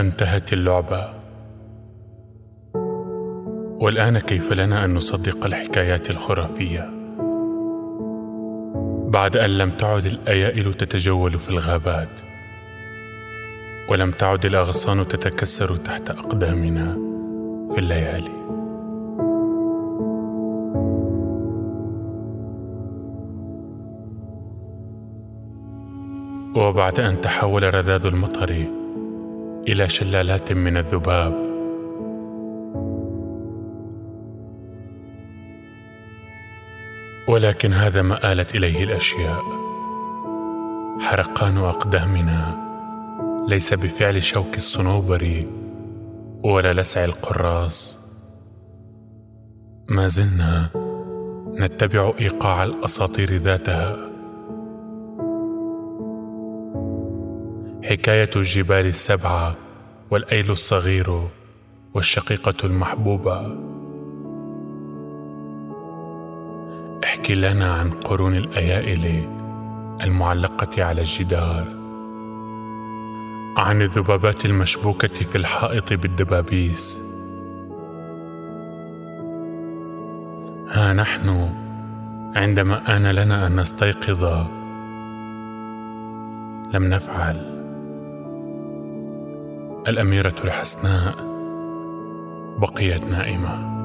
انتهت اللعبة. والآن كيف لنا أن نصدق الحكايات الخرافية؟ بعد أن لم تعد الأيائل تتجول في الغابات ولم تعد الأغصان تتكسر تحت أقدامنا في الليالي. وبعد أن تحول رذاذ المطر إلى شلالات من الذباب. ولكن هذا ما آلت إليه الأشياء. حرقان أقدامنا ليس بفعل شوك الصنوبر ولا لسع القراص. ما زلنا نتبع إيقاع الأساطير ذاتها. حكاية الجبال السبعة والأيل الصغير والشقيقة المحبوبة. احكي لنا عن قرون الأيائل المعلقة على الجدار. عن الذبابات المشبوكة في الحائط بالدبابيس. ها نحن عندما آن لنا أن نستيقظ. لم نفعل. الأميرة الحسناء بقيت نائمة.